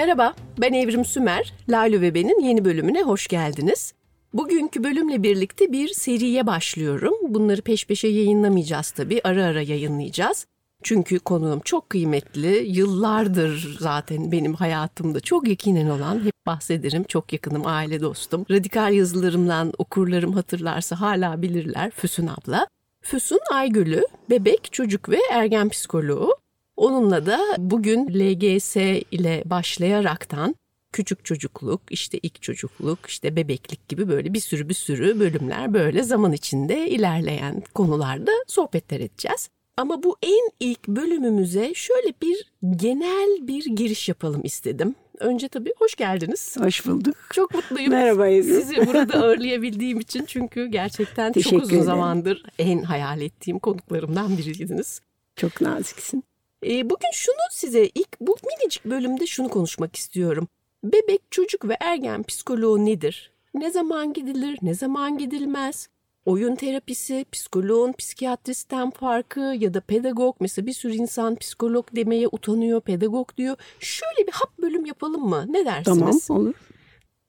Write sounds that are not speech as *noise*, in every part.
Merhaba, ben Evrim Sümer. Lale ve Ben'in yeni bölümüne hoş geldiniz. Bugünkü bölümle birlikte bir seriye başlıyorum. Bunları peş peşe yayınlamayacağız tabii, ara ara yayınlayacağız. Çünkü konuğum çok kıymetli, yıllardır zaten benim hayatımda çok yakinen olan, hep bahsederim, çok yakınım, aile dostum. Radikal yazılarımdan okurlarım hatırlarsa hala bilirler Füsun abla. Füsun Aygül'ü bebek, çocuk ve ergen psikoloğu. Onunla da bugün LGS ile başlayaraktan küçük çocukluk, işte ilk çocukluk, işte bebeklik gibi böyle bir sürü bir sürü bölümler böyle zaman içinde ilerleyen konularda sohbetler edeceğiz. Ama bu en ilk bölümümüze şöyle bir genel bir giriş yapalım istedim. Önce tabii hoş geldiniz. Hoş bulduk. Çok mutluyum. Merhaba Ebru. Sizi burada ağırlayabildiğim için çünkü gerçekten Teşekkür çok uzun ederim. zamandır en hayal ettiğim konuklarımdan biriydiniz. Çok naziksin. Ee, bugün şunu size ilk bu minicik bölümde şunu konuşmak istiyorum. Bebek, çocuk ve ergen psikoloğu nedir? Ne zaman gidilir, ne zaman gidilmez? Oyun terapisi, psikoloğun psikiyatristten farkı ya da pedagog mesela bir sürü insan psikolog demeye utanıyor, pedagog diyor. Şöyle bir hap bölüm yapalım mı? Ne dersiniz? Tamam olur.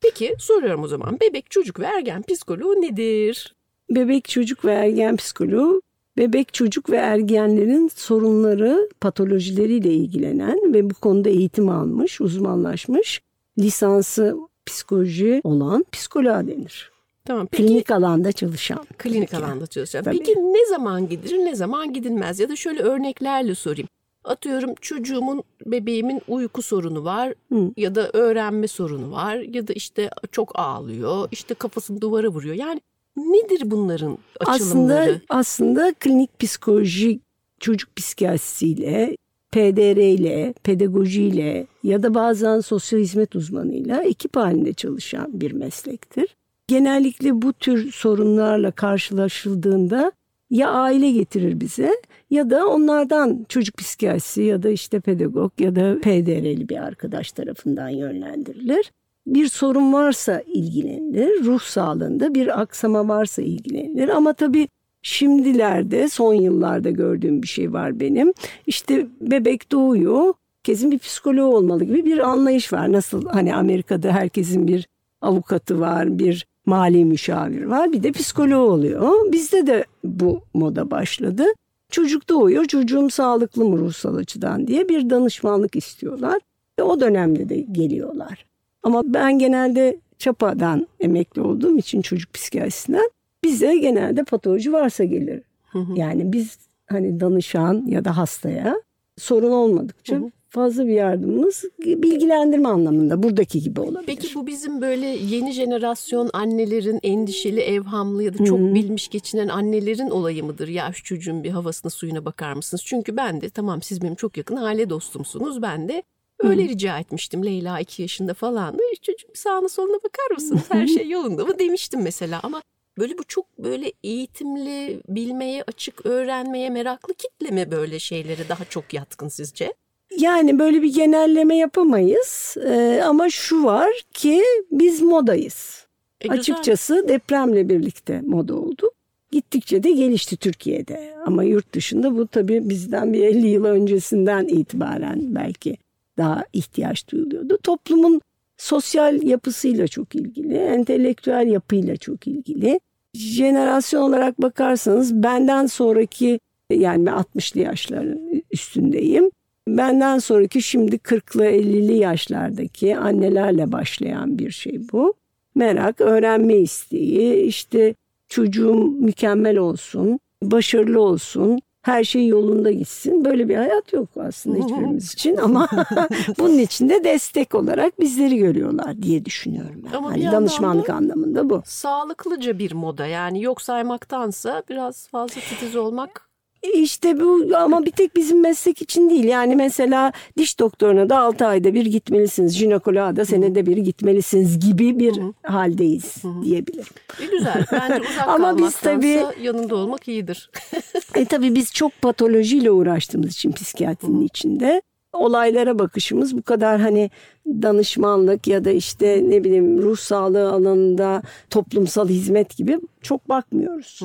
Peki soruyorum o zaman. Bebek, çocuk ve ergen psikoloğu nedir? Bebek çocuk ve ergen psikoloğu bebek çocuk ve ergenlerin sorunları, patolojileriyle ilgilenen ve bu konuda eğitim almış, uzmanlaşmış, lisansı psikoloji olan psikoloğa denir. Tamam. Peki Klinik alanda çalışan. klinik Peki. alanda çalışacağım. Tabii. Peki ne zaman gidilir, ne zaman gidilmez? Ya da şöyle örneklerle sorayım. Atıyorum çocuğumun, bebeğimin uyku sorunu var Hı. ya da öğrenme sorunu var ya da işte çok ağlıyor, işte kafasını duvara vuruyor. Yani nedir bunların açılımları? Aslında aslında klinik psikoloji çocuk psikiyatrisiyle, PDR ile, pedagojiyle ya da bazen sosyal hizmet uzmanıyla ekip halinde çalışan bir meslektir. Genellikle bu tür sorunlarla karşılaşıldığında ya aile getirir bize ya da onlardan çocuk psikiyatrisi ya da işte pedagog ya da PDR'li bir arkadaş tarafından yönlendirilir. Bir sorun varsa ilgilenilir, ruh sağlığında bir aksama varsa ilgilenilir ama tabii şimdilerde son yıllarda gördüğüm bir şey var benim. İşte bebek doğuyor, kesin bir psikoloğu olmalı gibi bir anlayış var. Nasıl hani Amerika'da herkesin bir avukatı var, bir mali müşavir var, bir de psikoloğu oluyor. Bizde de bu moda başladı. Çocuk doğuyor, çocuğum sağlıklı mı ruhsal açıdan diye bir danışmanlık istiyorlar. Ve o dönemde de geliyorlar. Ama ben genelde Çapa'dan emekli olduğum için çocuk psikiyatrisinden bize genelde patoloji varsa gelir. Hı hı. Yani biz hani danışan ya da hastaya sorun olmadıkça Hı hı. fazla bir yardımımız bilgilendirme anlamında buradaki gibi olabilir. Peki bu bizim böyle yeni jenerasyon annelerin endişeli, evhamlı ya da çok Hı hı. bilmiş geçinen annelerin olayı mıdır? Ya şu çocuğun bir havasına suyuna bakar mısınız? Çünkü ben de tamam siz benim çok yakın aile dostumsunuz. Ben de öyle rica etmiştim. Leyla iki yaşında falan. Çocuğum sağına soluna bakar mısınız? Her şey yolunda mı demiştim mesela ama böyle bu çok böyle eğitimli, bilmeye açık, öğrenmeye meraklı kitle mi böyle şeylere daha çok yatkın sizce? Yani böyle bir genelleme yapamayız Ee, ama şu var ki biz modayız. E, güzel. Açıkçası depremle birlikte moda oldu. Gittikçe de gelişti Türkiye'de. Ama yurt dışında bu tabii bizden bir 50 yıl öncesinden itibaren belki daha ihtiyaç duyuluyordu. Toplumun sosyal yapısıyla çok ilgili, entelektüel yapıyla çok ilgili. Jenerasyon olarak bakarsanız benden sonraki yani ben 60'lı yaşların üstündeyim. Benden sonraki şimdi 40'lı 50'li yaşlardaki annelerle başlayan bir şey bu. Merak, öğrenme isteği, işte çocuğum mükemmel olsun, başarılı olsun, her şey yolunda gitsin. Böyle bir hayat yok aslında hiçbirimiz için ama *laughs* bunun için de destek olarak bizleri görüyorlar diye düşünüyorum ben. Ama hani danışmanlık da- anlamında bu. Sağlıklıca bir moda yani yok saymaktansa biraz fazla titiz olmak İşte bu ama bir tek bizim meslek için değil. Yani mesela diş doktoruna da 6 ayda bir gitmelisiniz. Jinekoloğa da senede bir gitmelisiniz gibi bir haldeyiz diyebilirim. E, güzel. Bence *laughs* uzak Ama biz tabii- yanında olmak iyidir. *laughs* E tabii biz çok patolojiyle uğraştığımız için psikiyatrinin içinde olaylara bakışımız bu kadar hani danışmanlık ya da işte ne bileyim ruh sağlığı alanında toplumsal hizmet gibi çok bakmıyoruz.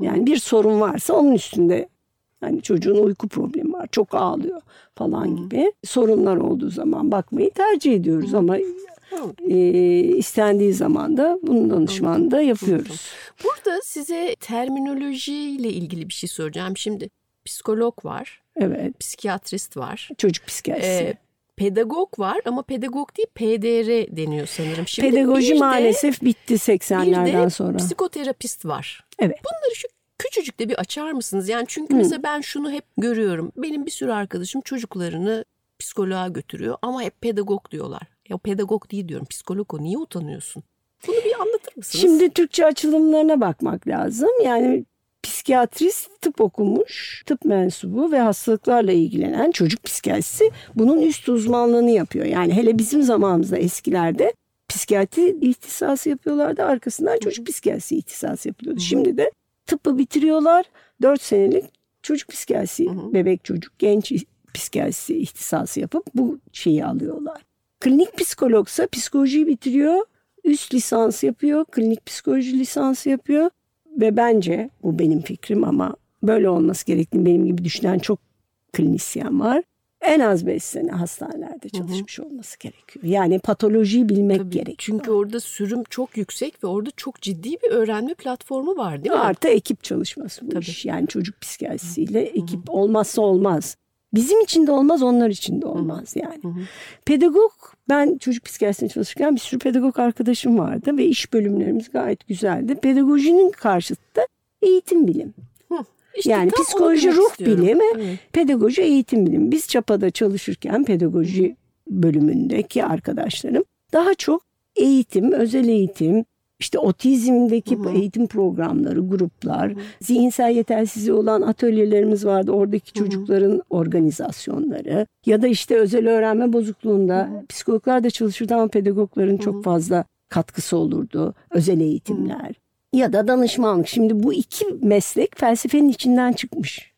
Yani bir sorun varsa onun üstünde Yani çocuğun uyku problemi var, çok ağlıyor falan gibi sorunlar olduğu zaman bakmayı tercih ediyoruz ama e, istendiği zaman da bunun danışmanını da yapıyoruz. Burada size terminolojiyle ilgili bir şey soracağım. Şimdi psikolog var, Evet, psikiyatrist var, çocuk psikiyatrisi. e, pedagog var ama pedagog değil PDR deniyor sanırım. Şimdi Pedagoji bir de- maalesef bitti bir 80'lerden de sonra. psikoterapist var. Evet. Bunları şu küçücük de bir açar mısınız? Yani çünkü mesela ben şunu hep görüyorum. Benim bir sürü arkadaşım çocuklarını psikoloğa götürüyor ama hep pedagog diyorlar. Ya pedagog değil diyorum. Psikolog o. Niye utanıyorsun? Bunu bir anlatır mısınız? Şimdi Türkçe açılımlarına bakmak lazım. Yani psikiyatrist tıp okumuş, tıp mensubu ve hastalıklarla ilgilenen çocuk psikiyatrisi bunun üst uzmanlığını yapıyor. Yani hele bizim zamanımızda eskilerde psikiyatri ihtisası yapıyorlardı. Arkasından çocuk psikiyatrisi ihtisası yapılıyordu. Şimdi de tıbbı bitiriyorlar. 4 senelik çocuk psikiyatrisi, bebek çocuk, genç psikiyatrisi ihtisası yapıp bu şeyi alıyorlar. Klinik psikologsa psikolojiyi bitiriyor, üst lisans yapıyor, klinik psikoloji lisansı yapıyor ve bence bu benim fikrim ama böyle olması gerektiğini benim gibi düşünen çok klinisyen var. En az 5 sene hastanelerde çalışmış olması gerekiyor. Yani patolojiyi bilmek Tabii, gerekiyor. Çünkü orada sürüm çok yüksek ve orada çok ciddi bir öğrenme platformu var değil mi? Artı ekip çalışması bu Tabii. iş. Yani çocuk psikiyatrisiyle ekip olmazsa olmaz. Bizim için de olmaz, onlar için de olmaz yani. Pedagog, ben çocuk psikiyatrisinde çalışırken bir sürü pedagog arkadaşım vardı ve iş bölümlerimiz gayet güzeldi. Pedagojinin karşıtı da eğitim bilim. İşte yani psikoloji ruh istiyorum. bilimi, Evet. pedagoji eğitim bilimi. Biz Çapa'da çalışırken pedagoji bölümündeki arkadaşlarım daha çok eğitim, özel eğitim, işte otizmdeki eğitim programları, gruplar, zihinsel yetersizliği olan atölyelerimiz vardı. Oradaki çocukların organizasyonları ya da işte özel öğrenme bozukluğunda psikologlar da çalışırdı ama pedagogların çok fazla katkısı olurdu. Özel eğitimler ya da danışmanlık. Şimdi bu iki meslek felsefenin içinden çıkmış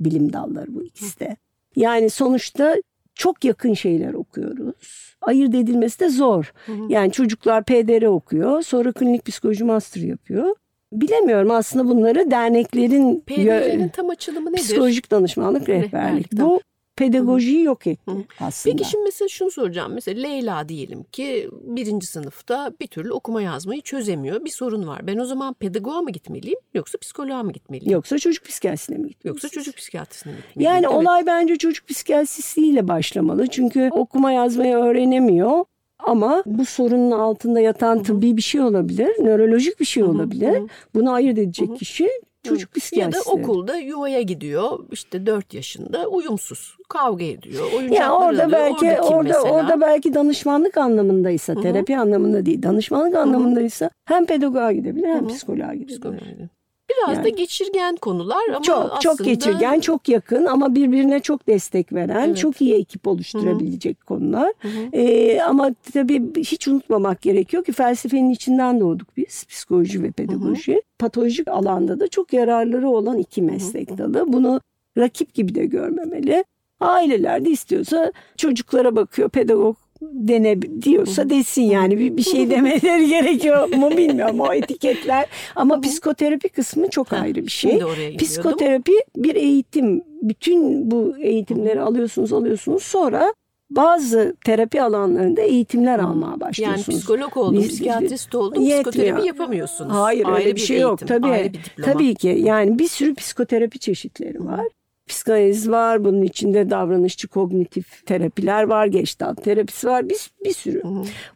bilim dalları bu ikisi de. Yani sonuçta çok yakın şeyler okuyoruz. Ayırt edilmesi de zor. Yani çocuklar PDR okuyor, sonra klinik psikoloji master yapıyor. Bilemiyorum aslında bunları derneklerin PDR'nin tam açılımı nedir? psikolojik danışmanlık, rehberlik. Bu pedagojiyi yok etti aslında. Peki şimdi mesela şunu soracağım. Mesela Leyla diyelim ki birinci sınıfta bir türlü okuma yazmayı çözemiyor. Bir sorun var. Ben o zaman pedagoğa mı gitmeliyim yoksa psikoloğa mı gitmeliyim? Yoksa çocuk psikiyatrisine mi gidiyorsunuz? Yoksa çocuk psikiyatrisine mi gitmeliyim? Yani Evet. olay bence çocuk psikiyatrisiyle başlamalı. Çünkü okuma yazmayı öğrenemiyor. Ama bu sorunun altında yatan tıbbi bir şey olabilir, nörolojik bir şey olabilir. Bunu ayırt edecek kişi çocuk Ya da okulda yuvaya gidiyor işte 4 yaşında uyumsuz kavga ediyor Ya orada belki Orada mesela? orada belki danışmanlık anlamındaysa, terapi anlamında değil, danışmanlık anlamındaysa hem pedagoğa gidebilir hem psikoloğa gidebilir. Psikoloji. Biraz Yani. da geçirgen konular ama Çok aslında çok geçirgen, çok yakın ama birbirine çok destek veren, Evet. çok iyi ekip oluşturabilecek konular. Ee, ama tabii hiç unutmamak gerekiyor ki felsefenin içinden doğduk biz, psikoloji ve pedagoji. Patolojik alanda da çok yararları olan iki meslek dalı. Bunu rakip gibi de görmemeli. Aileler de istiyorsa çocuklara bakıyor, pedagog dene diyorsa desin yani bir, bir şey *laughs* demeleri gerekiyor mu bilmiyorum o etiketler ama psikoterapi kısmı çok ayrı bir şey. Psikoterapi bir eğitim. Bütün bu eğitimleri alıyorsunuz alıyorsunuz sonra bazı terapi alanlarında eğitimler almaya Yani başlıyorsunuz. psikolog oldum, Biz- psikiyatrist oldum, Yetmiyor. psikoterapi yapamıyorsunuz. Hayır Ayrı öyle bir şey yok eğitim, tabii. Ayrı bir diploma. Tabii ki yani bir sürü psikoterapi çeşitleri var. Psikanaliz var, bunun içinde davranışçı kognitif terapiler var, geçtalt terapisi var, bir, bir sürü.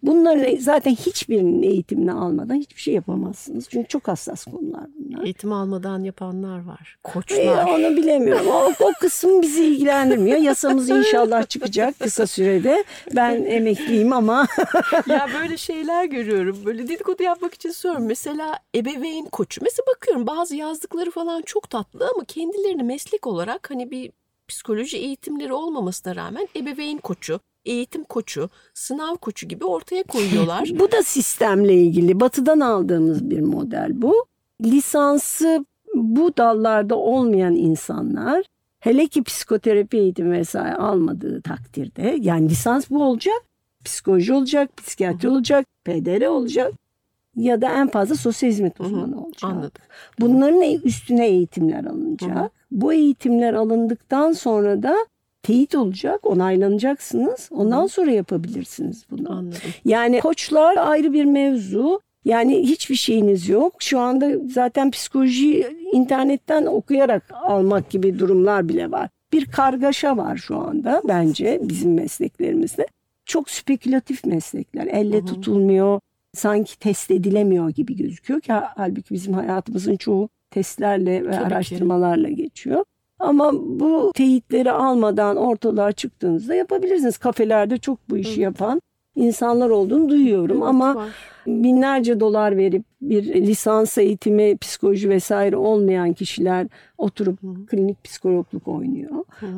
Bunların zaten hiçbirinin eğitimini almadan hiçbir şey yapamazsınız. Çünkü çok hassas konular bunlar. Eğitim almadan yapanlar var. Ee, Koçlar. onu bilemiyorum. O, o kısım bizi ilgilendirmiyor. Yasamız inşallah çıkacak kısa sürede. Ben emekliyim ama *laughs* ya böyle şeyler görüyorum. Böyle dedikodu yapmak için soruyorum. Mesela ebeveyn koçu. Mesela bakıyorum bazı yazdıkları falan çok tatlı ama kendilerini meslek olarak hani bir psikoloji eğitimleri olmamasına rağmen ebeveyn koçu, eğitim koçu, sınav koçu gibi ortaya *laughs* koyuyorlar. bu da sistemle ilgili. Batı'dan aldığımız bir model bu. Lisansı bu dallarda olmayan insanlar hele ki psikoterapi eğitimi vesaire almadığı takdirde yani lisans bu olacak. Psikoloji olacak, psikiyatri olacak, PDR olacak. Ya da en fazla sosyal hizmet uzmanı olacak. Anladım. Bunların e- üstüne eğitimler alınacak. Bu eğitimler alındıktan sonra da teyit olacak, onaylanacaksınız. Ondan sonra yapabilirsiniz bunu. Anladım. Yani koçlar ayrı bir mevzu. Yani hiçbir şeyiniz yok. Şu anda zaten psikoloji internetten okuyarak almak gibi durumlar bile var. Bir kargaşa var şu anda bence bizim mesleklerimizde. Çok spekülatif meslekler. Elle tutulmuyor, sanki test edilemiyor gibi gözüküyor ki halbuki bizim hayatımızın çoğu testlerle ve Tabii ki. araştırmalarla geçiyor. Ama bu teyitleri almadan ortalığa çıktığınızda yapabilirsiniz. Kafelerde çok bu işi yapan insanlar olduğunu duyuyorum Evet, ama var. binlerce dolar verip bir lisans eğitimi, psikoloji vesaire olmayan kişiler oturup klinik psikologluk oynuyor.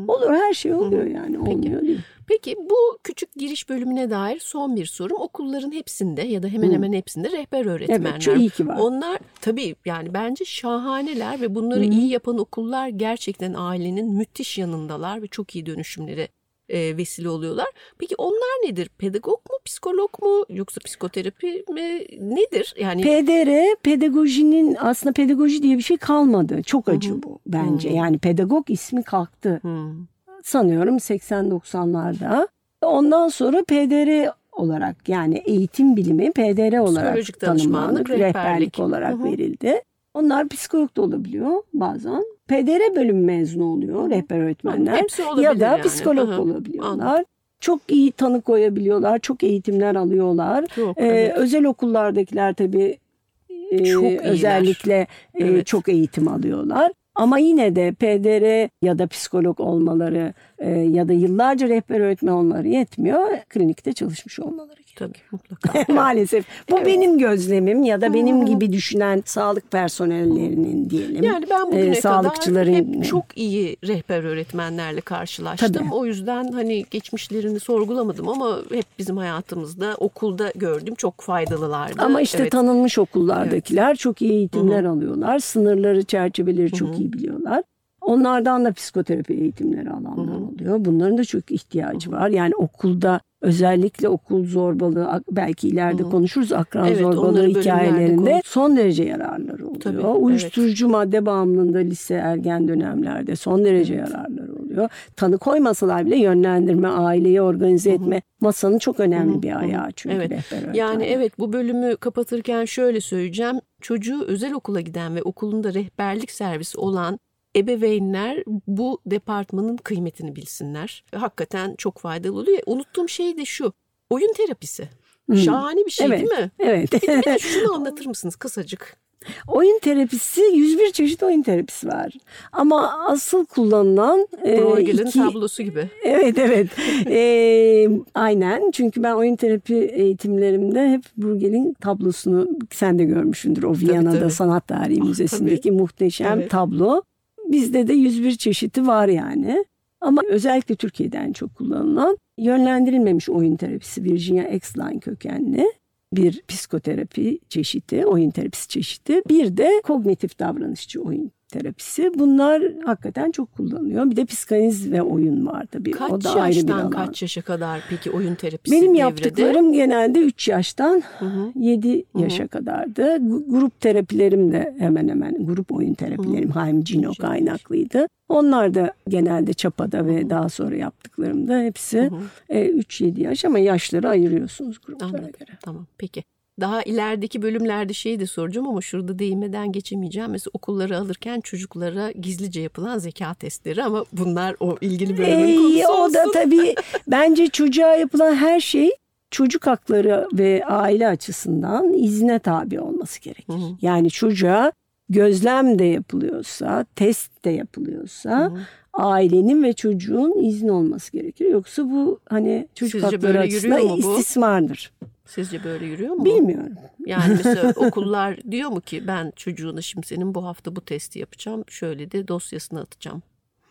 Olur her şey oluyor yani olmuyor değil. Peki bu küçük giriş bölümüne dair son bir sorum. Okulların hepsinde ya da hemen hemen hepsinde rehber öğretmenler. Evet, çok iyi ki var. Onlar tabii yani bence şahaneler ve bunları iyi yapan okullar gerçekten ailenin müthiş yanındalar ve çok iyi dönüşümlere e, vesile oluyorlar. Peki onlar nedir? Pedagog mu, psikolog mu yoksa psikoterapi mi? Nedir? Yani PDR pedagojinin aslında pedagoji diye bir şey kalmadı. Çok acı bu bence. Yani pedagog ismi kalktı. Hmm. Sanıyorum 80-90'larda. Ondan sonra PDR olarak yani eğitim bilimi PDR olarak tanımlandı. Rehberlik, rehberlik. olarak Hı hı. verildi. Onlar psikolog da olabiliyor bazen. PDR bölüm mezunu oluyor rehber öğretmenler. Olabilir ya da yani. psikolog Hı hı. olabiliyorlar. Anladım. Çok iyi tanı koyabiliyorlar, çok eğitimler alıyorlar. Çok, Ee, evet. Özel okullardakiler tabii e, Çok iyiler. özellikle e, Evet. çok eğitim alıyorlar. Ama yine de PDR ya da psikolog olmaları e, ya da yıllarca rehber öğretmen olmaları yetmiyor. Klinikte çalışmış olmaları gerekiyor. Tabii mutlaka. *laughs* Maalesef. Bu benim gözlemim ya da benim gibi düşünen sağlık personellerinin diyelim. Yani ben bugüne e, kadar sağlıkçıların hep çok iyi rehber öğretmenlerle karşılaştım. Tabii. O yüzden hani geçmişlerini sorgulamadım ama hep bizim hayatımızda okulda gördüğüm çok faydalılardı. Ama işte Evet. tanınmış okullardakiler çok iyi eğitimler alıyorlar. Sınırları, çerçeveleri çok iyi biliyorlar. Onlardan da psikoterapi eğitimleri alanlar oluyor. Bunların da çok ihtiyacı var. Yani okulda özellikle okul zorbalığı belki ileride konuşuruz akran Evet, zorbalığı hikayelerinde konuş- son derece yararları oluyor. Tabii, Uyuşturucu madde bağımlılığında lise ergen dönemlerde son derece yararları oluyor. Tanı koymasalar bile yönlendirme, aileyi organize etme masanın çok önemli bir ayağı çünkü Evet. rehber Yani evet bu bölümü kapatırken şöyle söyleyeceğim. Çocuğu özel okula giden ve okulunda rehberlik servisi olan ebeveynler bu departmanın kıymetini bilsinler. Hakikaten çok faydalı oluyor. Unuttuğum şey de şu. Oyun terapisi. Şahane bir şey Evet. değil mi? Evet. Bir de *laughs* şunu anlatır mısınız kısacık? oyun terapisi 101 çeşit oyun terapisi var. Ama asıl kullanılan e, Bruegel'in iki- tablosu gibi. Evet evet. *laughs* E, aynen. Çünkü ben oyun terapi eğitimlerimde hep Bruegel'in tablosunu sen de görmüşsündür. O Viyana'da tabii. Sanat Tarihi Müzesi'ndeki muhteşem Evet. tablo. Bizde de 101 çeşidi var yani. Ama özellikle Türkiye'de en çok kullanılan yönlendirilmemiş oyun terapisi Virginia Exline kökenli bir psikoterapi çeşidi, oyun terapisi çeşidi. Bir de kognitif davranışçı oyun terapisi. Bunlar hakikaten çok kullanılıyor. Bir de psikanaliz ve oyun var tabii. Kaç o da ayrı bir yaştan alan. kaç yaşa kadar peki oyun terapisi Benim devrede? yaptıklarım genelde 3 yaştan Hı hı. 7 yaşa kadardı. Grup terapilerim de hemen hemen grup oyun terapilerim Haim Cino kaynaklıydı. Onlar da genelde Çapa'da ve daha sonra yaptıklarım da hepsi 3-7 yaş ama yaşları ayırıyorsunuz gruplara Anladım. göre. Tamam peki. Daha ilerideki bölümlerde şeyi de soracağım ama şurada değinmeden geçemeyeceğim. Mesela okulları alırken çocuklara gizlice yapılan zeka testleri ama bunlar o ilgili bölümün konusu o da olsun. tabii *laughs* bence çocuğa yapılan her şey çocuk hakları ve aile açısından izne tabi olması gerekir. Yani çocuğa gözlem de yapılıyorsa, test de yapılıyorsa ailenin ve çocuğun izni olması gerekir. Yoksa bu hani çocuk Sizce hakları böyle açısından istismardır. Sizce böyle yürüyor mu? Bilmiyorum. Yani mesela *laughs* okullar diyor mu ki ben çocuğuna şimdi senin bu hafta bu testi yapacağım. Şöyle de dosyasını atacağım.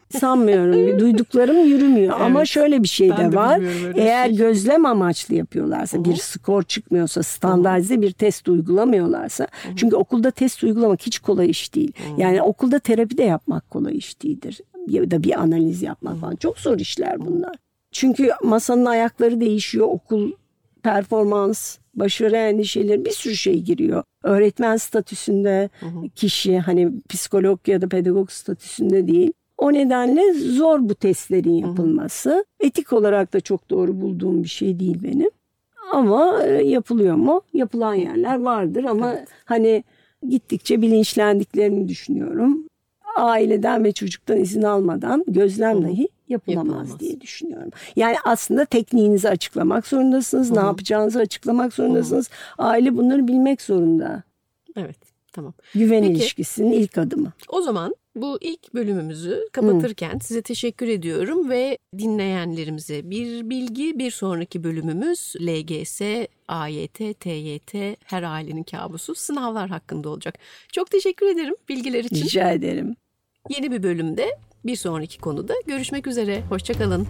Sanmıyorum. Duyduklarım yürümüyor. *laughs* Ama Evet. şöyle bir şey Ben de var. Eğer şey. gözlem amaçlı yapıyorlarsa, bir skor çıkmıyorsa, standartize bir test uygulamıyorlarsa. Çünkü okulda test uygulamak hiç kolay iş değil. Yani okulda terapi de yapmak kolay iş değildir. Ya da bir analiz yapmak falan. Çok zor işler bunlar. Çünkü masanın ayakları değişiyor. Okul performans, başarı endişeleri bir sürü şey giriyor. Öğretmen statüsünde kişi hani psikolog ya da pedagog statüsünde değil. O nedenle zor bu testlerin yapılması. Etik olarak da çok doğru bulduğum bir şey değil benim. Ama e, yapılıyor mu? Yapılan yerler vardır ama hani gittikçe bilinçlendiklerini düşünüyorum. Aileden ve çocuktan izin almadan gözlem dahi yapılamaz, Yapılamaz. diye düşünüyorum. Yani aslında tekniğinizi açıklamak zorundasınız, ne yapacağınızı açıklamak zorundasınız. Aile bunları bilmek zorunda. Evet, tamam. Güven Peki. ilişkisinin ilk adımı. O zaman bu ilk bölümümüzü kapatırken size teşekkür ediyorum ve dinleyenlerimize bir bilgi bir sonraki bölümümüz LGS, AYT, TYT her ailenin kabusu sınavlar hakkında olacak. Çok teşekkür ederim bilgiler için. Rica ederim. Yeni bir bölümde bir sonraki konuda görüşmek üzere. Hoşçakalın.